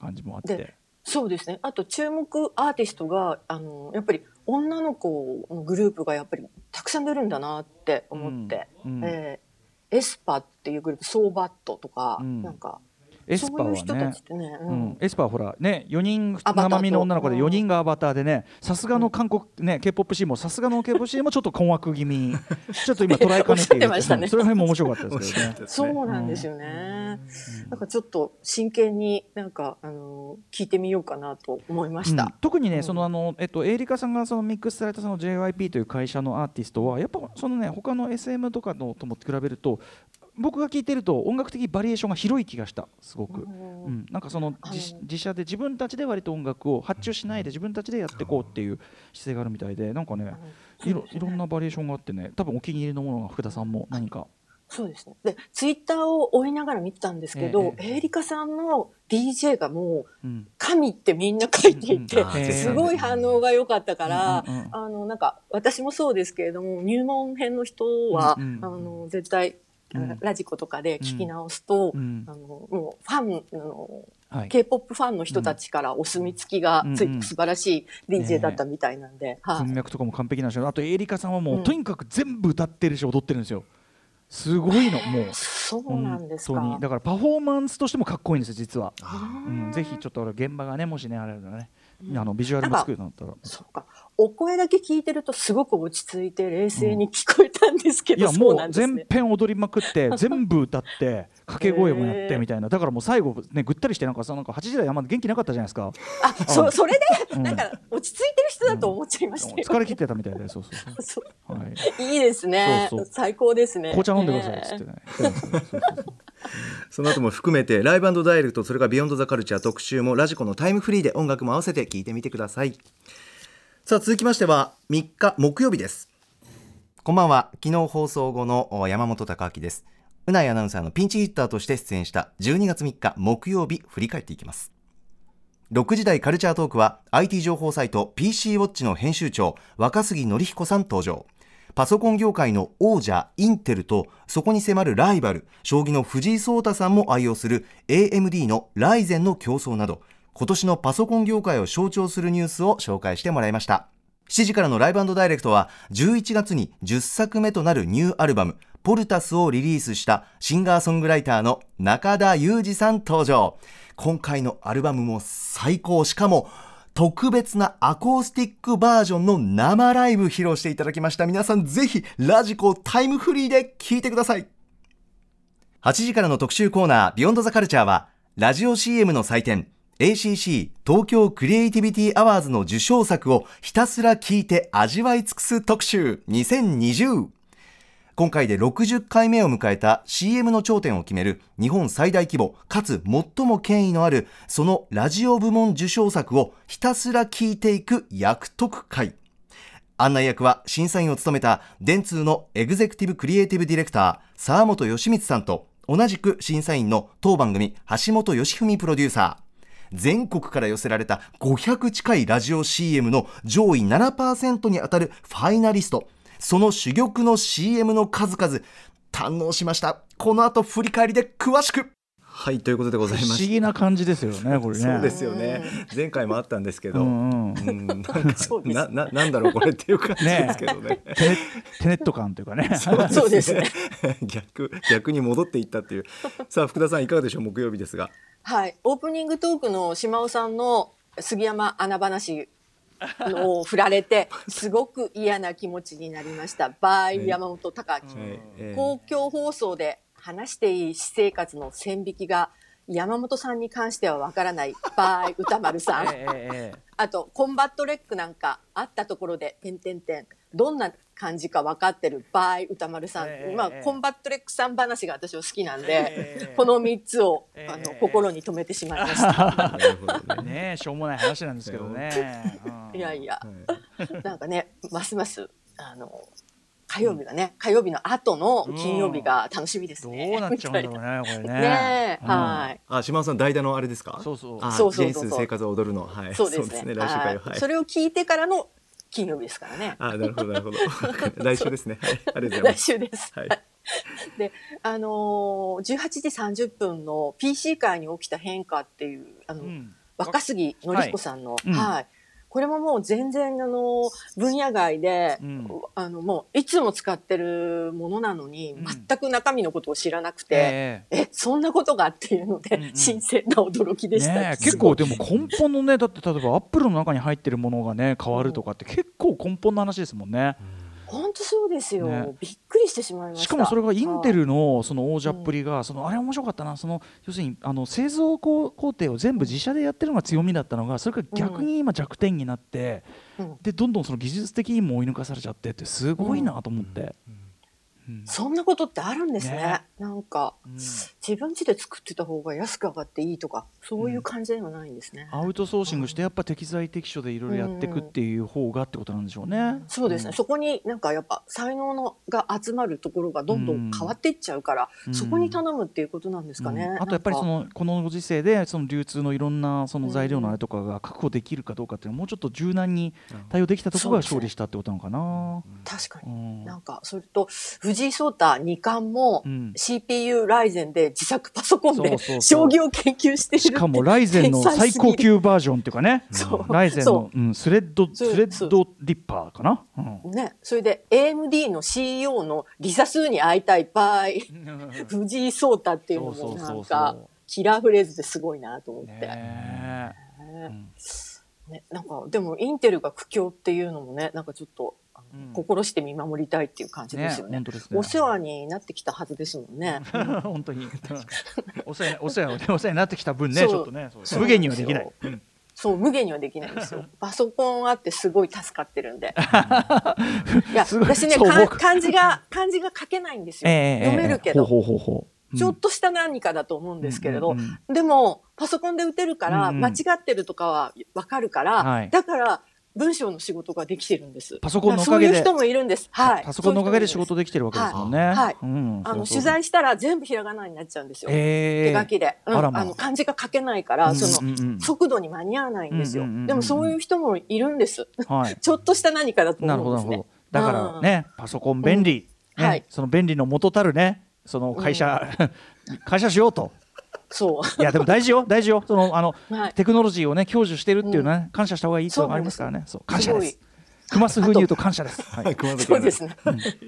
感じもあって。でそうですね。あと注目アーティストが、あの、やっぱり女の子のグループがやっぱりたくさん出るんだなって思って、うん。うん。えーエスパっていうグループ、ソーバットとか、うん。なんか、エスパーはね。ううん。ん、エスパーはほらね4人生身の女の子でうん4人がアバターでねさすがの韓国ね K-POP シーンもさすがの K-POP シーンもちょっと困惑気味。*laughs* ちょっと今捉えかねて。それはも面白かったですけどね。そうなんですよね。なんかちょっと真剣になんか、あの、聞いてみようかなと思いました。うん。特にね、うん。そのあのえっとエイリカさんがそのミックスされたその JYP という会社のアーティストはやっぱそのね他の SM とかのとも比べると僕が聞いてると音楽的バリエーションが広い気がしたすごく。うんうん、なんかその自自社で自分たちで割と音楽を発注しないで自分たちでやっていこうっていう姿勢があるみたいでなんかねい。ろいろんなバリエーションがあってね多分お気に入りのものが福田さんも何か。そうですね。で、ツイッターを追いながら見てたんですけど、えエイリカさんの DJ がもう、うん。神ってみんな書いていて、うん *laughs* すごい反応が良かったから、うんうんうんあの、なんか、私もそうですけれども、入門編の人は、うんうんあの、絶対、うんラジコとかで聞き直すと、うん。あの、もう、ファン、あの、はい。K-POP ファンの人たちからお墨付きがついうんうん。素晴らしい DJ だったみたいなんで、はい。文脈とかも完璧なんですよ。あとエイリカさんはもう、うん。とにかく全部歌ってるし踊ってるんですよ。すごいのもう。そうなんですか。だからパフォーマンスとしてもかっこいいんですよ実は、あうん、ぜひちょっと現場がねもしねあれだね、あのビジュアルも作るんだったら。そうか。お声だけ聞いてるとすごく落ち着いて冷静に聞こえたんですけど、いやそもう全。編踊りまくって *laughs* 全部歌って掛け声もやってみたいな。だからもう最後ねぐったりしてなんかさなんか8時台あんま元気なかったじゃないですか。あ、そ、それで、うん。なんか落ち着いてる人だと思っちゃいましたよ。疲れ切ってたみたいでそうそう。そそうう、はい、いいですね。そうそう。最高ですね。紅茶飲んでくださいっつってね。ねそうそうそうそうその後も含めてライブダイレクトそれからビヨンドザカルチャー特集もラジコのタイムフリーで音楽も合わせて聞いてみてくださいさあ続きましては3日木曜日です。こんばんは。昨日放送後の山本貴明です。うなアナウンサーのピンチヒッターとして出演した12月3日木曜日振り返っていきます。6時台カルチャートークは IT 情報サイト PC ウォッチの編集長若杉則彦さん登場。パソコン業界の王者インテルとそこに迫るライバル将棋の藤井聡太さんも愛用する AMD のライゼンの競争など今年のパソコン業界を象徴するニュースを紹介してもらいました。7時からのライブダイレクトは11月に10作目となるニューアルバムポルタスをリリースしたシンガーソングライターの中田裕二さん登場。今回のアルバムも最高しかも特別なアコースティックバージョンの生ライブ披露していただきました。皆さんぜひラジコタイムフリーで聴いてください。8時からの特集コーナービヨンドザカルチャーはラジオ CM の祭典。ACC 東京クリエイティビティアワーズの受賞作をひたすら聞いて味わい尽くす特集2020今回で60回目を迎えた CM の頂点を決める日本最大規模かつ最も権威のあるそのラジオ部門受賞作をひたすら聞いていく役得会。案内役は審査員を務めた電通のエグゼクティブクリエイティブディレクター沢本義光さんと同じく審査員の当番組橋本義文プロデューサー。全国から寄せられた500近いラジオ CM の上位7%に当たるファイナリスト。その珠玉の CM の数々堪能しました。この後振り返りで詳しく。はいということでございまし不思議な感じですよねこれね。そうですよね。前回もあったんですけど、うんうん。うんなんかそうです。なななんだろうこれっていう感じですけどね。テネテネット感というかね。そうですね。*laughs* 逆逆に戻っていったっていう。さあ福田さんいかがでしょう？木曜日ですがはい。オープニングトークの島尾さんの杉山穴話を振られて、*laughs* すごく嫌な気持ちになりました。バイ山本隆明。はいえー公共放送で話していい私生活の線引きが山本さんに関してはわからない *laughs* by 宇多丸さん。あと、コンバット RECなんかあったところで、てんてんてん、どんな感じか分かってる場合、宇多丸さん。まあ、ええ。ええコンバット RECさん話が私は好きなんで、ええこの3つを、ええ。あの、心に留めてしまいました。ね。*laughs* しょうもない話なんですけどね。うん。いやいや、はい。なんかね、ますます、あの、火曜日がね、火曜日の後の金曜日が楽しみですどね。うなっちゃうんだろうね *laughs* これね。ねえ、うん。はい。あ島尾さん代打のあれですか？そうそう。あそうそうそうそう。ジェインス生活を踊るの。はい。そうですね。来週から。は。はいい。それを聞いてからの金曜日ですからね。あなるほどなるほど。*laughs* 来週ですね。はい。ありがとうございま来す週です。はい。*laughs* で、あのー、18時30分の PC 界に起きた変化っていう、あの、うん。若杉のり彦さんの、はいはい、うんこれももう全然、あの、分野外で、うん。あの、もう、いつも使ってるものなのに、うん。全く中身のことを知らなくて、ええ、そんなことがっていうので、うんうん。新鮮な驚きえでした。ね結構でも根本のねだって例えばアップルの中に入ってるものがね変わるとかって結構根本の話ですもんね。本当そうですよ、ね。びっくりしてしまいました。しかもそれがインテはいルのその王者っぷりが、そのあれ面白かったな。その要するにあの製造工工程を全部自社でやってるのが強みだったのがそれが逆に今弱点になって、うん。でどんどんその技術的にも追い抜かされちゃってってすごいなと思って、うん。そんなことってあるんですね。ね。なんか、うん自分家で作ってた方が安く上がっていいとか、そういう感じではないんですね。アウトソーシングしてやっぱ適材適所でいろいろやっていくっていう方がってことなんでしょうね。そうですね、そこになんかやっぱ才能のが集まるところがどんどん変わっていっちゃうから、うん。そこに頼むっていうことなんですかね。うん。あとやっぱりそのこのご時世でその流通のいろんなその材料のあれとかが確保できるかどうかっていうのはもうちょっと柔軟に対応できたところが勝利したってことなのかな。確かに。うん。なんかそれと藤井聡太二冠もうん。CPU ライゼンで自作パソコンで将棋を研究しているしかもライゼンの最高級バージョンっていうかね。*laughs* そう。ライゼンの、う。ん、スレッドスレッドリッパーかな？うん。ね、それで AMD の CEO のリサスーに会いたい場合 *laughs* 藤井聡太っていうのもなんかキラーフレーズですごいなと思って。ねえ。ね。なんかでもインテルが苦境っていうのもねなんかちょっと心して見守りたいっていう感じですよね。本当ですね。お世話になってきたはずですもんね。*laughs* 本当に。お世話お世話お世話になってきた分ねちょっとね。無限にはできない。うん。そう無限にはできないんですよ。*laughs* パソコンあってすごい助かってるんで。*laughs* いや私ね漢字が漢字が書けないんですよ。ええ読めるけど、ちょっとした何かだと思うんですけれど、でもパソコンで打てるから、間違ってるとかはわかるから、はい。だから文章の仕事ができてるんです。パソコンのおかげでそういう人もいるんです。はい。パソコンのおかげで仕事でできてるわけですもんね。はいはいうんあの取材したら全部ひらがなになっちゃうんですよ。えー手書きで、うんあらまあの漢字が書けないから、その、速度に間に合わないんですよ。でもそういう人もいるんです。はい。*laughs* ちょっとした何かだとなるほどなるほ思うんですねど。。だからね、パソコン便利、はいその便利の元たるね、その会社、*laughs* 会社しようと。そいやでも大事よ大事よ。そのあの、う。はい。テクノロジーをね享受してるっていうのはね、感謝した方がいいっていますからね。そう感謝です。熊須風に言うと感謝です。はい。そうですね。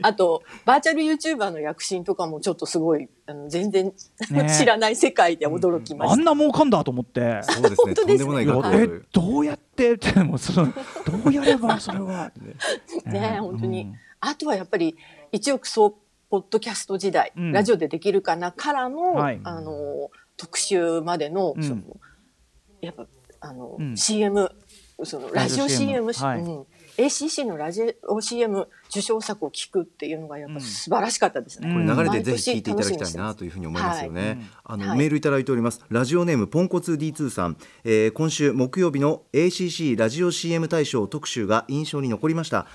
あと、バーチャル YouTuber の躍進とかもちょっとすごい、あの全然、ね *laughs* 知らない世界で驚きまあんした。な儲かんだと思って。そうですね本当ですねとんでもないいやえ額を取るどうやって？*laughs* ってもうそのどうやればそれはね本当に。うんあとはやっぱり、一億総ポッドキャスト時代、うんラジオでできるかなからの、はいあの、特集までの、うん。その、やっぱ、あの、うん。CM、その、ラジオラジオ CM、ACC のラジオ CM 受賞作を聞くっていうのがやっぱ素晴らしかったですね。うん。これ流れでぜひ聞いていただきたいなというふうに思いますよね。はい。うんあの、はい。メールいただいております。ラジオネームポンコツ D2 さん、えー今週木曜日の ACC ラジオ CM 大賞特集が印象に残りました。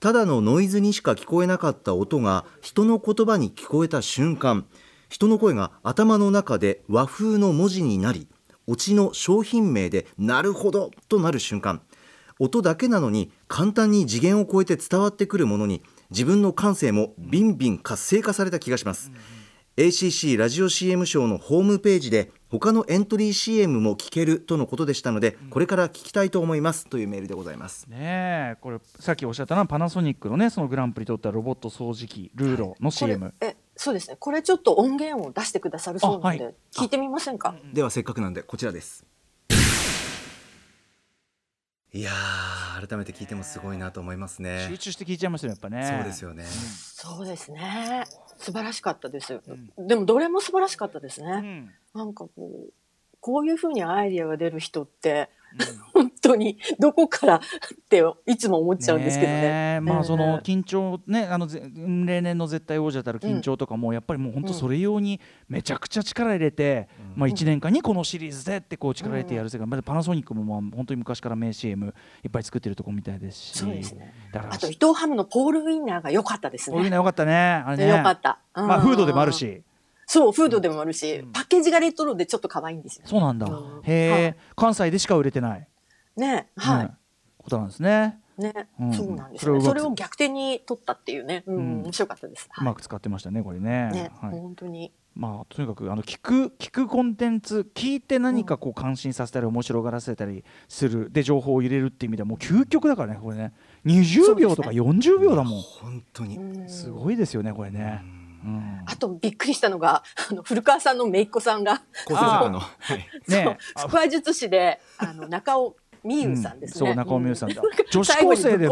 ただのノイズにしか聞こえなかった音が人の言葉に聞こえた瞬間、人の声が頭の中で和風の文字になり、オチの商品名でなるほどとなる瞬間。音だけなのに簡単に次元を超えて伝わってくるものに自分の感性もビンビン活性化された気がします、ACC ラジオ CM ショーのホームページで他のエントリー CM も聞けるとのことでしたのでこれから聞きたいと思いますというメールでございます。ねえこれさっきおっしゃったのはパナソニックのねそのグランプリ取ったロボット掃除機ルーロの CM、えそうですね。これちょっと音源を出してくださるそうなので、あはい聞いてみませんか？ではせっかくなんでこちらですいやー改めて聞いてもすごいなと思いますね集中して聞いちゃいますよやっぱねそうですよね、そうですね。素晴らしかったです。でもどれも素晴らしかったですね。うんなんかこう、こういうふうにアイディアが出る人って、*laughs* 本当にどこからっていつも思っちゃうんですけどね。え。まあそのえ緊張ねあのぜ例年の絶対王者たる緊張とかもやっぱりもう本当それ用にめちゃくちゃ力入れて、まあ1年間にこのシリーズでってこう力入れてやる世界、まあパナソニックもまあ本当に昔から名 CM いっぱい作ってるとこみたいですし。そうですね。だからあと伊藤ハムのポールウィンナーが良かったですね。こういうのよかったね。あれね。よかった。まあフードでもあるうん。しそう、フードでもあるし、パッケージがレトロでちょっと可愛いんですよ。そうなんだ、うん。へえ、はい。関西でしか売れてない、ね、はうん。ことなんですね。い。ね、うんそうなんですね。それを逆転に取ったっていうね、うん、うん。面白かったです。うはい。まく使ってましたねこれね。ね、はい、本当に。まあとにかくあの聞く聞くコンテンツ聞いて何かこう感心させたり面白がらせたりする。で情報を入れるっていう意味ではもう究極だからねこれね。20秒とか40秒だもん。本当に、うん。すごいですよねこれね、うん。あとびっくりしたのが、*laughs* あの古川さんの姪っ子さんが、構成の、はい、*laughs* ね腹話術師で、あの中尾美優さんですね。そう中尾美優さんだ。う女子高生で。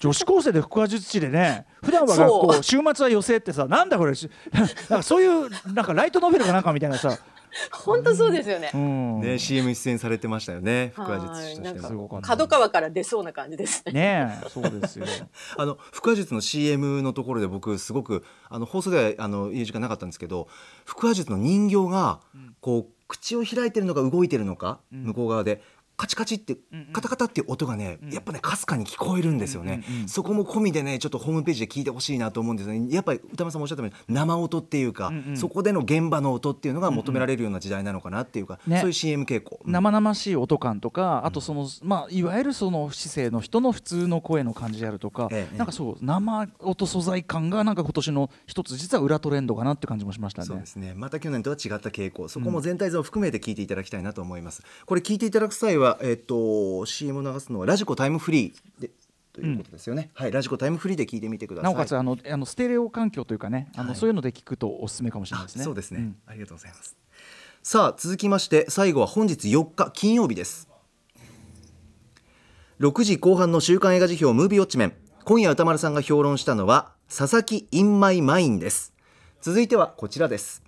女子高生で腹話術師でね *laughs* 普段は学校週末は寄せってさなんだこれしなんかそういうなんかライトノベルかなんかみたいなさ、*laughs* 本当そうですよね。う。ん、ね CM 出演されてましたよね。腹話術としてはなんかすごかった角川から出そうな感じですね。ねえそうですよ。*laughs* あの腹話術の CM のところで僕すごくあの放送ではあの言う時間なかったんですけど腹話術の人形がこう口を開いてるのか動いてるのか、向こう側でカチカチってカタカタっていう音がね、やっぱねかすかに聞こえるんですよね、そこも込みでねちょっとホームページで聞いてほしいなと思うんですよね。やっぱり歌丸さんもおっしゃったように生音っていうか、そこでの現場の音っていうのが求められるような時代なのかなっていうか、ね。そういう CM 傾向、うん。生々しい音感とかあとその、まあ、いわゆるその姿勢の人の普通の声の感じであるとか、ええなんかそう生音素材感がなんか今年の一つ実は裏トレンドかなって感じもしましたね。そうで。すね。また去年とは違った傾向。そこも全体像を含めて聞いていただきたいなと思います、これ聞いていただく際は、えっと CM を流すのはラジコタイムフリーでということですよね、はいラジコタイムフリーで聞いてみてくださないおかつあのあのステレオ環境というかねあの、はい。そういうので聞くとおすすめかもしれないですね。そうですね、ん。ありがとうございます。さあ続きまして最後は本日4日金曜日です。6時後半の週刊映画時評ムービーウォッチメン。今夜宇多丸さんが評論したのは佐々木、イン、マイマインです。続いてはこちらです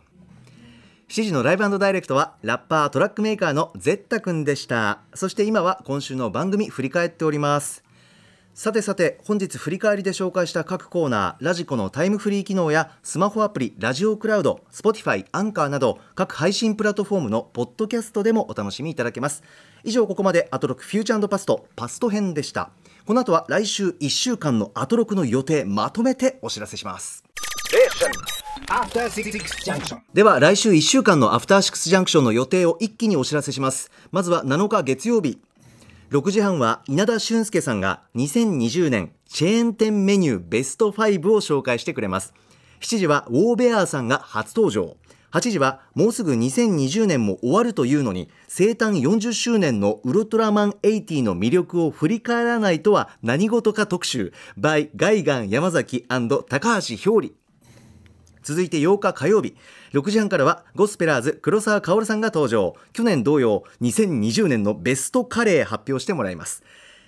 7時のライブダイレクトはラッパートラックメーカーのゼッタくんでした。そして今は今週の番組振り返っております。さてさて本日振り返りで紹介した各コーナーラジコのタイムフリー機能やスマホアプリラジオクラウド Spotify アンカーなど各配信プラットフォームのポッドキャストでもお楽しみいただけます。以上ここまでアトロクフューチャーパストパスト編でした。この後は来週1週間のアトロクの予定まとめてお知らせします。では来週1週間のアフターシックスジャンクションの予定を一気にお知らせします。まずは7日月曜日。6時半は稲田俊介さんが2020年チェーン店メニューベスト5を紹介してくれます。7時はウォーベアーさんが初登場。8時はもうすぐ2020年も終わるというのに生誕40周年のウルトラマン80の魅力を振り返らないとは何事か特集。by ガイガン山崎高橋ひょうり。続いて8日火曜日。6時半からはゴスペラーズ黒沢薫さんが登場。去年同様2020年のベストカレー発表してもらいます。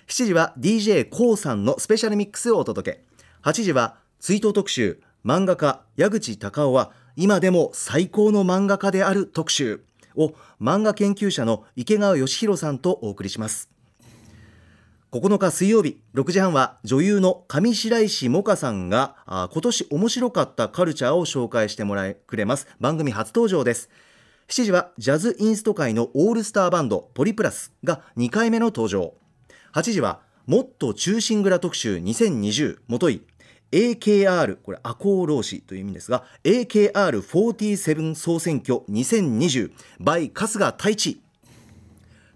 7時は d j k o さんのスペシャルミックスをお届け。8時は追悼特集漫画家矢口隆夫は今でも最高の漫画家である特集を漫画研究者の池川義弘さんとお送りします。9日水曜日6時半は女優の上白石萌歌さんが今年面白かったカルチャーを紹介してもらえくれます。番組初登場です。7時はジャズインスト界のオールスターバンドポリプラスが2回目の登場。8時はもっと中心蔵特集2020もとい AKR これ赤穂浪士という意味ですが AKR47 総選挙2020 by 春日太一。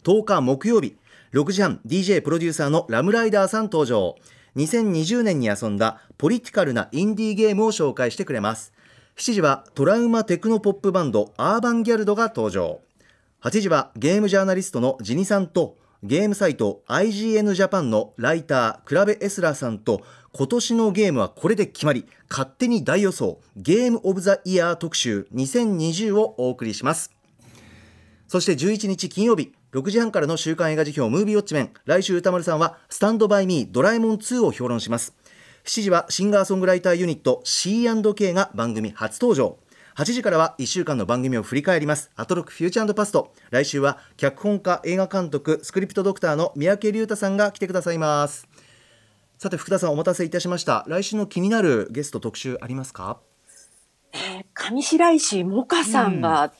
10日木曜日6時半 DJ プロデューサーのラムライダーさん登場。2020年に遊んだポリティカルなインディーゲームを紹介してくれます。7時はトラウマテクノポップバンドアーバンギャルドが登場。8時はゲームジャーナリストのジニさんとゲームサイト IGN ジャパンのライタークラベエスラーさんと今年のゲームはこれで決まり勝手に大予想ゲームオブザイヤー特集2020をお送りします。そして11日金曜日6時半からの週刊映画辞表ムービーウォッチメン。来週歌丸さんはスタンドバイミードラえもん2を評論します。7時はシンガーソングライターユニット C&K が番組初登場。8時からは1週間の番組を振り返ります。アトロックフューチャーパスト。来週は脚本家映画監督スクリプトドクターの三宅龍太さんが来てくださいます。さて福田さんお待たせいたしました。来週の気になるゲスト特集ありますか？えー、上白石萌歌さんが、うん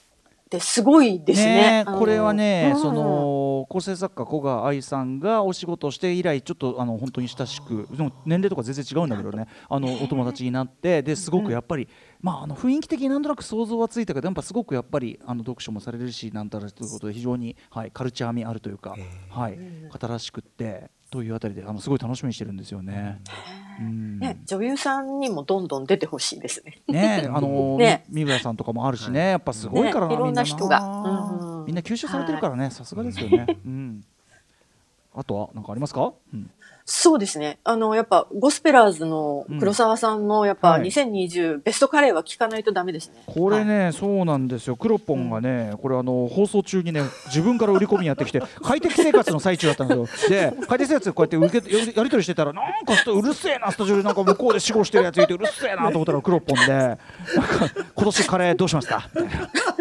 ってすごいですね。ねこれはね、うん、その構成作家古賀愛さんがお仕事して以来ちょっとあの本当に親しくでも年齢とか全然違うんだけどねあのお友達になってですごくやっぱり、まあ、あの雰囲気的になんとなく想像はついたけどやっぱすごくやっぱりあの読書もされるしなんたらということで非常に、はい、カルチャー味あるというか、はい、方らしくってというあたりであのすごい楽しみにしてるんですよね。うん、ね女優さんにもどんどん出てほしいですね。ねあの *laughs* ね三村さんとかもあるしねやっぱすごいからな、ね、いろんな人が、うん、みんな吸収されてるからねさすがですよね。うん。あとは何かありますか？うん。そうですね。あの、やっぱ、ゴスペラーズの黒沢さんの、やっぱ、2020、ベストカレーは聞かないとダメですね。これね、はい、そうなんですよ。クロポンがね、これあの、放送中にね、自分から売り込みやってきて、*laughs* 快適生活の最中だったんですよ。で、快適生活こうやって受け、やり取りしてたら、なんかうるせえな、スタジオでなんか向こうで死後してるやついて、うるせえなと思ったらクロポンで、なんか、今年カレーどうしますか？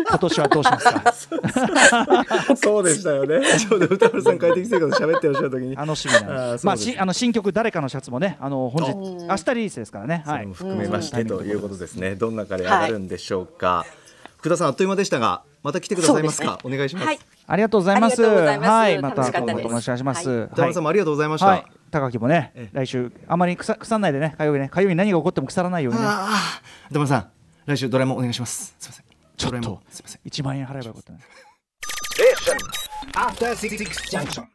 今年はどうしますか？*laughs* *laughs* そうでしたよね。ちょうど歌丸さん快適生活喋ってらっしゃる時に。楽しみなんです。まあ、しあの新曲誰かのシャツもね、あの本日明日リリースですからね。はい。含めましてということですね。どんなカレー上がるんでしょうか。福田さんあっという間でしたが、また来てくださいますか？お願いします。ありがとうございます。はい、また今後ともお願いします。歌丸さんもありがとうございました。高木もね、来週あまり腐腐らないでね、火曜日ね、火曜日何が起こっても腐らないようにね。歌丸さん、来週ドラえもんお願いします。すみません。ちょっとすみません1万円払えばよかったね。